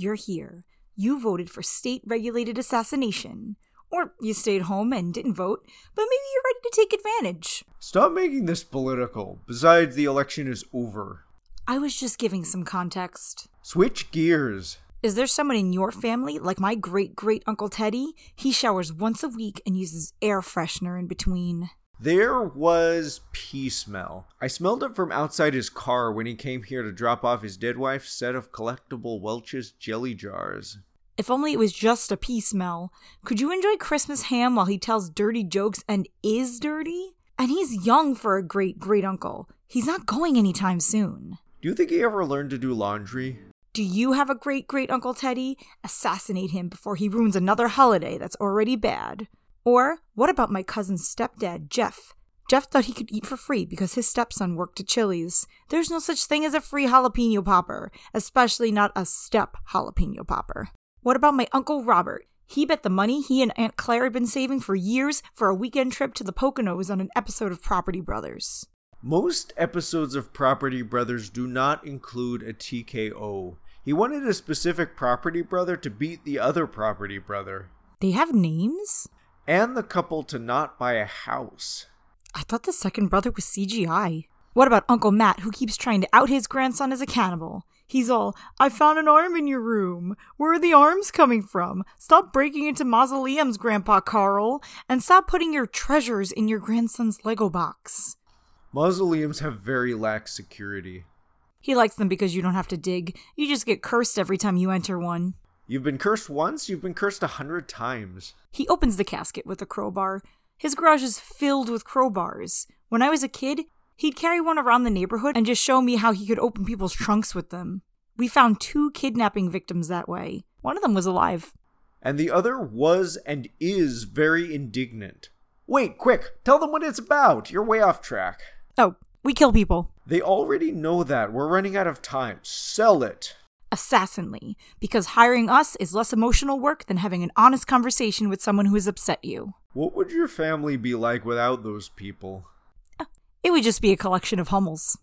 you're here. You voted for state regulated assassination. Or you stayed home and didn't vote, but maybe you're ready to take advantage. Stop making this political. Besides, the election is over. I was just giving some context. Switch gears. Is there someone in your family, like my great great Uncle Teddy? He showers once a week and uses air freshener in between. There was pee smell. I smelled it from outside his car when he came here to drop off his dead wife's set of collectible Welch's jelly jars. If only it was just a pee smell. Could you enjoy Christmas ham while he tells dirty jokes and is dirty? And he's young for a great great uncle. He's not going anytime soon. Do you think he ever learned to do laundry? Do you have a great great Uncle Teddy? Assassinate him before he ruins another holiday that's already bad. Or what about my cousin's stepdad, Jeff? Jeff thought he could eat for free because his stepson worked at Chili's. There's no such thing as a free jalapeno popper, especially not a step jalapeno popper. What about my Uncle Robert? He bet the money he and Aunt Claire had been saving for years for a weekend trip to the Poconos on an episode of Property Brothers. Most episodes of Property Brothers do not include a TKO. He wanted a specific property brother to beat the other property brother, They have names? And the couple to not buy a house. I thought the second brother was CGI. What about Uncle Matt, who keeps trying to out his grandson as a cannibal? He's all, I found an arm in your room. Where are the arms coming from? Stop breaking into mausoleums, Grandpa Carl, and stop putting your treasures in your grandson's Lego box. Mausoleums have very lax security. He likes them because you don't have to dig. You just get cursed every time you enter one. You've been cursed once, you've been cursed a hundred times. He opens the casket with a crowbar. His garage is filled with crowbars. When I was a kid, he'd carry one around the neighborhood and just show me how he could open people's trunks with them. We found two kidnapping victims that way. One of them was alive. And the other was and is very indignant. Wait, quick, tell them what it's about. You're way off track. Oh, we kill people. They already know that. We're running out of time. Sell it. Assassinly, because hiring us is less emotional work than having an honest conversation with someone who has upset you. What would your family be like without those people? It would just be a collection of Hummels.